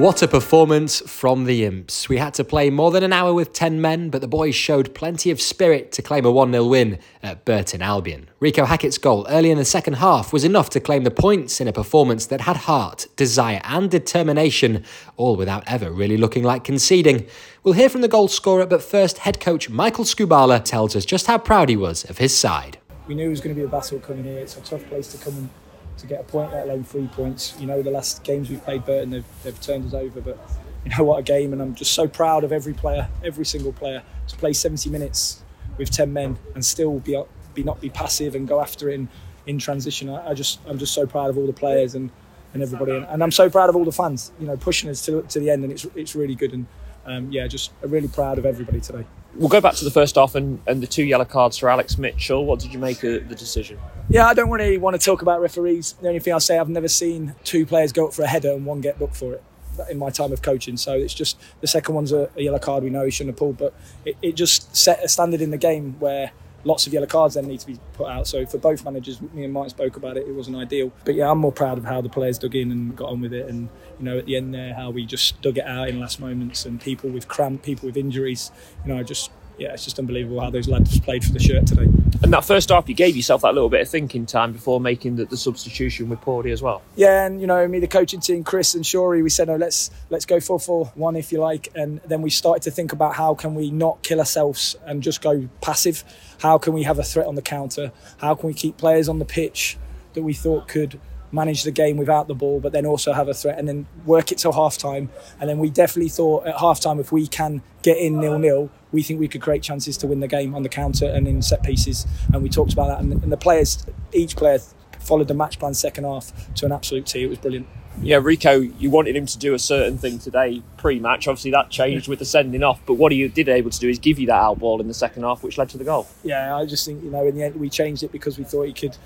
What a performance from the Imps. We had to play more than an hour with 10 men, but the boys showed plenty of spirit to claim a 1 0 win at Burton Albion. Reeco Hackett's goal early in the second half was enough to claim the points in a performance that had heart, desire, and determination, all without ever really looking like conceding. We'll hear from the goal scorer, but first, head coach Michael Skubala tells us just how proud he was of his side. We knew it was going to be a battle coming here. It's a tough place to come and to get a point, let alone three points. You know, the last games we've played Burton, they've, they've turned us over, but you know what a game, and I'm just so proud of every player, every single player, to play 70 minutes with 10 men and still be, be not be passive and go after it in, in transition. I, I just I'm just so proud of all the players and, and everybody, and, and I'm so proud of all the fans. You know, pushing us to, to the end, and it's it's really good, and um, yeah, just really proud of everybody today. We'll go back to the first half and, and the two yellow cards for Alex Mitchell. What did you make of the decision? Yeah, I don't really want to talk about referees. The only thing I'll say, I've never seen two players go up for a header and one get booked for it in my time of coaching. So it's just the second one's a, a yellow card. We know he shouldn't have pulled, but it, it just set a standard in the game where lots of yellow cards then need to be put out. So for both managers, me and Mike spoke about it. It wasn't ideal, but yeah, I'm more proud of how the players dug in and got on with it, and you know at the end there how we just dug it out in last moments, and people with cramp, people with injuries. You know, just yeah, it's just unbelievable how those lads played for the shirt today. And that first half, you gave yourself that little bit of thinking time before making the, the substitution with Paudie as well. Yeah, and you know, me, the coaching team, Chris and Shorey, we said, no, let's let's go for four one if you like, and then we started to think about how can we not kill ourselves and just go passive. How can we have a threat on the counter? How can we keep players on the pitch that we thought could manage the game without the ball, but then also have a threat and then work it till half time. And then we definitely thought at half time, if we can get in nil nil, we think we could create chances to win the game on the counter and in set pieces. And we talked about that. And, the players, each player followed the match plan second half to an absolute T. It was brilliant. Yeah, Reeco, you wanted him to do a certain thing today pre-match. Obviously, that changed with the sending off. But what he did able to do is give you that out ball in the second half, which led to the goal. Yeah, I just think you know in the end we changed it because we thought he could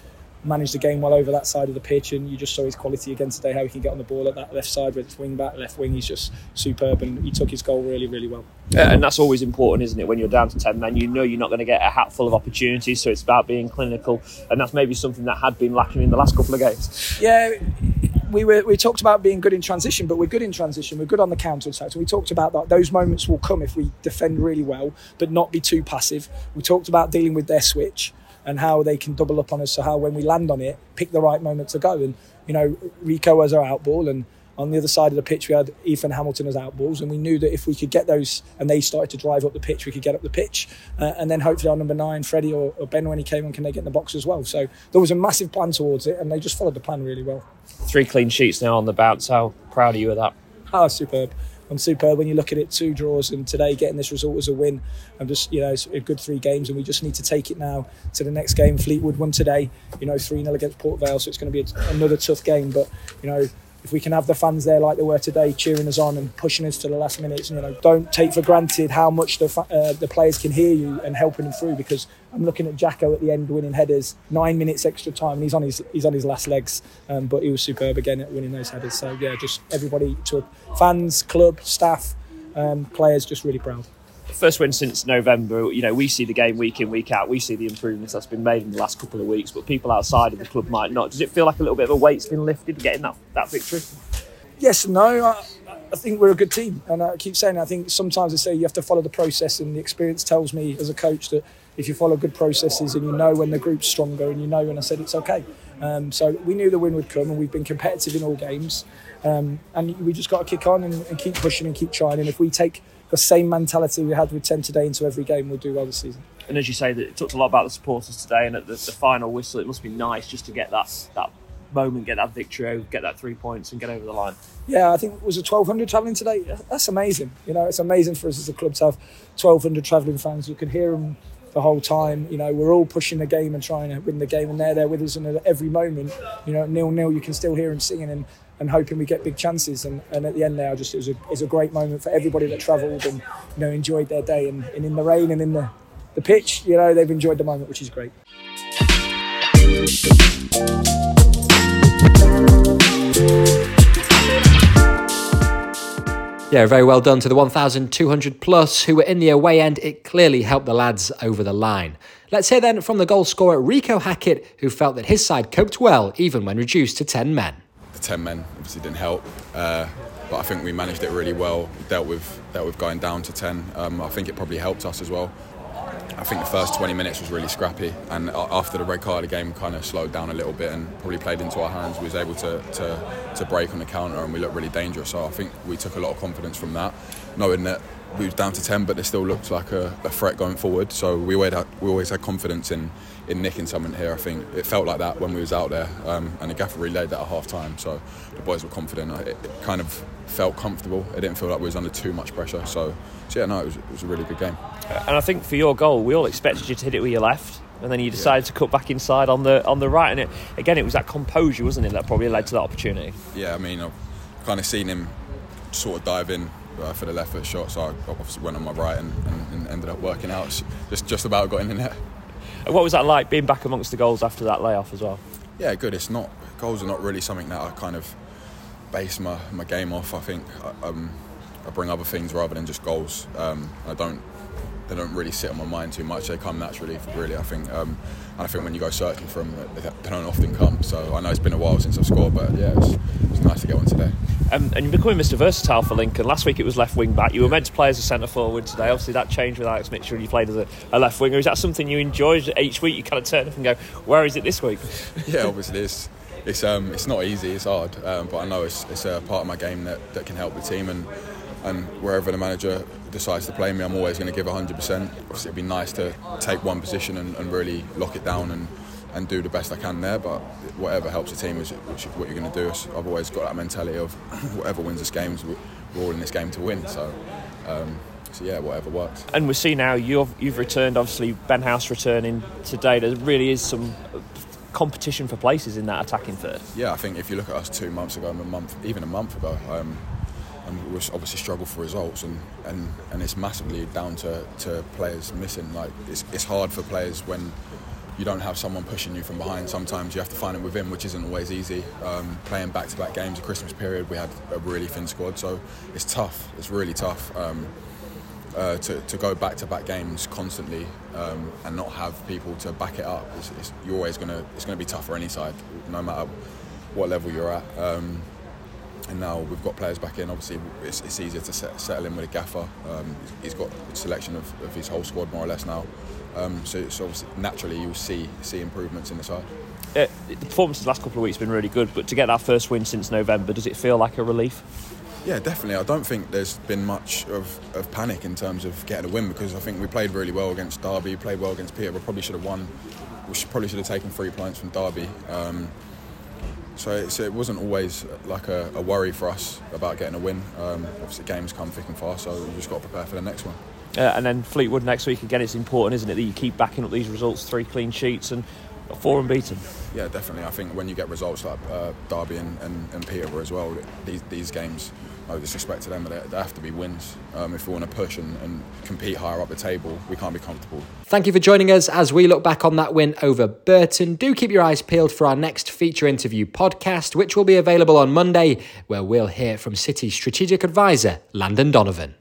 managed the game well over that side of the pitch, and you just saw his quality again today. How he can get on the ball at that left side, with it's wing back, left wing, he's just superb, and he took his goal really, really well. Yeah, and that's always important, isn't it? When you're down to ten men, you know you're not going to get a hatful of opportunities, so it's about being clinical, and that's maybe something that had been lacking in the last couple of games. Yeah. We, were, we talked about being good in transition, but we're good in transition. We're good on the counter attack. So we talked about that. Those moments will come if we defend really well, but not be too passive. We talked about dealing with their switch and how they can double up on us. So how when we land on it, pick the right moment to go. And you know, Reeco was our outball, and on the other side of the pitch we had Ethan Hamilton as outballs, and we knew that if we could get those and they started to drive up the pitch, we could get up the pitch, uh, and then hopefully our number nine, Freddie or, or, Ben when he came on, can they get in the box as well? So there was a massive plan towards it, and they just followed the plan really well. Three clean sheets now on the bounce. How proud are you of that? Oh, superb. I'm superb when you look at it. Two draws and today getting this result as a win. I'm just you know it's a good three games and we just need to take it now to the next game. Fleetwood won today. You know three 0 against Port Vale, so it's going to be another tough game. But you know if we can have the fans there like they were today, cheering us on and pushing us to the last minutes, you know, don't take for granted how much the uh, the players can hear you and helping them through. Because I'm looking at Jacko at the end winning headers, nine minutes extra time, and he's on his he's on his last legs. Um, but he was superb again at winning those headers. So yeah, just everybody to fans, club, staff, um, players, just really proud first win since November. You know, we see the game week in, week out. We see the improvements that's been made in the last couple of weeks, but people outside of the club might not. Does it feel like a little bit of a weight's been lifted getting that, that victory? Yes, and no. I, I think we're a good team, and I keep saying. I think sometimes I say you have to follow the process, and the experience tells me as a coach that if you follow good processes and you know when the group's stronger, and you know when I said it's okay. Um, so we knew the win would come, and we've been competitive in all games, um, and we just got to kick on and, and keep pushing and keep trying. And if we take the same mentality we had with 10 today into every game, we'll do well this season. And as you say, that it talked a lot about the supporters today, and at the, the final whistle, it must be nice just to get that that moment, get that victory, get that three points, and get over the line. Yeah, I think it was a 1,200 travelling today. That's amazing. You know, it's amazing for us as a club to have 1,200 travelling fans. You could hear them the whole time. You know, we're all pushing the game and trying to win the game, and they're there with us. And every moment, you know, nil nil, you can still hear them singing and, and hoping we get big chances. And, and at the end there, just it was, a, it was a great moment for everybody that travelled and you know enjoyed their day. And, and in the rain and in the the pitch, you know, they've enjoyed the moment, which is great. Yeah, very well done to the 1,200 plus who were in the away end. It clearly helped the lads over the line. Let's hear then from the goal scorer Reeco Hackett, who felt that his side coped well even when reduced to 10 men. The 10 men obviously didn't help. Uh, but I think we managed it really well. Dealt with dealt with going down to ten. Um, I think it probably helped us as well. I think the first 20 minutes was really scrappy, and after the red card, the game kind of slowed down a little bit and probably played into our hands. We was able to, to, to break on the counter, and we looked really dangerous. So I think we took a lot of confidence from that, knowing that we was down to 10, but they still looked like a, a threat going forward. So we always, had, we always had confidence in, in nicking something here. I think it felt like that when we was out there, um, and the gaffer relayed that at half time. So the boys were confident. It, it, kind of felt comfortable. It didn't feel like we was under too much pressure. So, so yeah, no, it was, it was a really good game. And I think for your goal, we all expected you to hit it with your left. And then you decided yeah. to cut back inside on the on the right, and it again it was that composure, wasn't it, that probably led to that opportunity. Yeah, I mean, I've kind of seen him sort of dive in uh, for the left foot shot, so I obviously went on my right and, and, and ended up working out. Just just about got in the net. What was that like being back amongst the goals after that layoff as well? Yeah, good. It's not goals are not really something that I kind of base my, my game off. I think I, um, I bring other things rather than just goals. Um, I don't they don't really sit on my mind too much. They come naturally, really. I think, um, and I think when you go searching for them, they don't often come. So I know it's been a while since I've scored, but yeah, it's, it's nice to get one today. Um, and you're becoming Mr. Versatile for Lincoln. Last week it was left wing back. You were meant to play as a centre forward today. Obviously that changed with Alex Mitchell and you played as a, a left winger. Is that something you enjoy each week? You kind of turn up and go, where is it this week? Yeah, obviously it's it's um, it's not easy. It's hard, um, but I know it's, it's a part of my game that, that can help the team and and wherever the manager decides to play me, I'm always going to give 100%. Obviously, it'd be nice to take one position and, and really lock it down and, and do the best I can there. But whatever helps the team is what you're going to do. I've always got that mentality of whatever wins this game, we're all in this game to win. So. Um, so yeah, whatever works. And we see now you've you've returned. Obviously, Ben House returning today. There really is some competition for places in that attacking third. Yeah, I think if you look at us two months ago, a month, even a month ago, um, and we obviously struggle for results and, and, and it's massively down to, to players missing. Like it's, it's hard for players when you don't have someone pushing you from behind. Sometimes you have to find it within which isn't always easy. Um, playing back-to-back games a Christmas period we had a really thin squad so it's tough. It's really tough. Um, uh, to, to go back-to-back games constantly um, and not have people to back it up it's, it's, you're always gonna it's gonna be tough for any side no matter what level you're at um, and now we've got players back in. Obviously, it's, it's easier to set, settle in with a gaffer. Um, he's got a selection of, of, his whole squad more or less now. Um, so, so naturally, you'll see see improvements in the side. Uh, the performance the last couple of weeks has been really good, but to get that first win since November, does it feel like a relief? Yeah, definitely. I don't think there's been much of, of panic in terms of getting a win because I think we played really well against Derby, played well against Peter. We probably should have won. We should, probably should have taken three points from Derby. Um, so, so, it wasn't always like a, a, worry for us about getting a win. Um, obviously, games come thick and fast, so we just got to prepare for the next one. Uh, and then Fleetwood next week again. It's important, isn't it, that you keep backing up these results, three clean sheets and four unbeaten. Yeah, definitely. I think when you get results like uh, Derby and, and, and, Peterborough as well, these, these games, no disrespect to them, but they, they have to be wins. Um, if we want to push and, and compete higher up the table, we can't be comfortable. Thank you for joining us as we look back on that win over Burton. Do keep your eyes peeled for our next feature interview podcast, which will be available on Monday, where we'll hear from City's strategic advisor, Landon Donovan.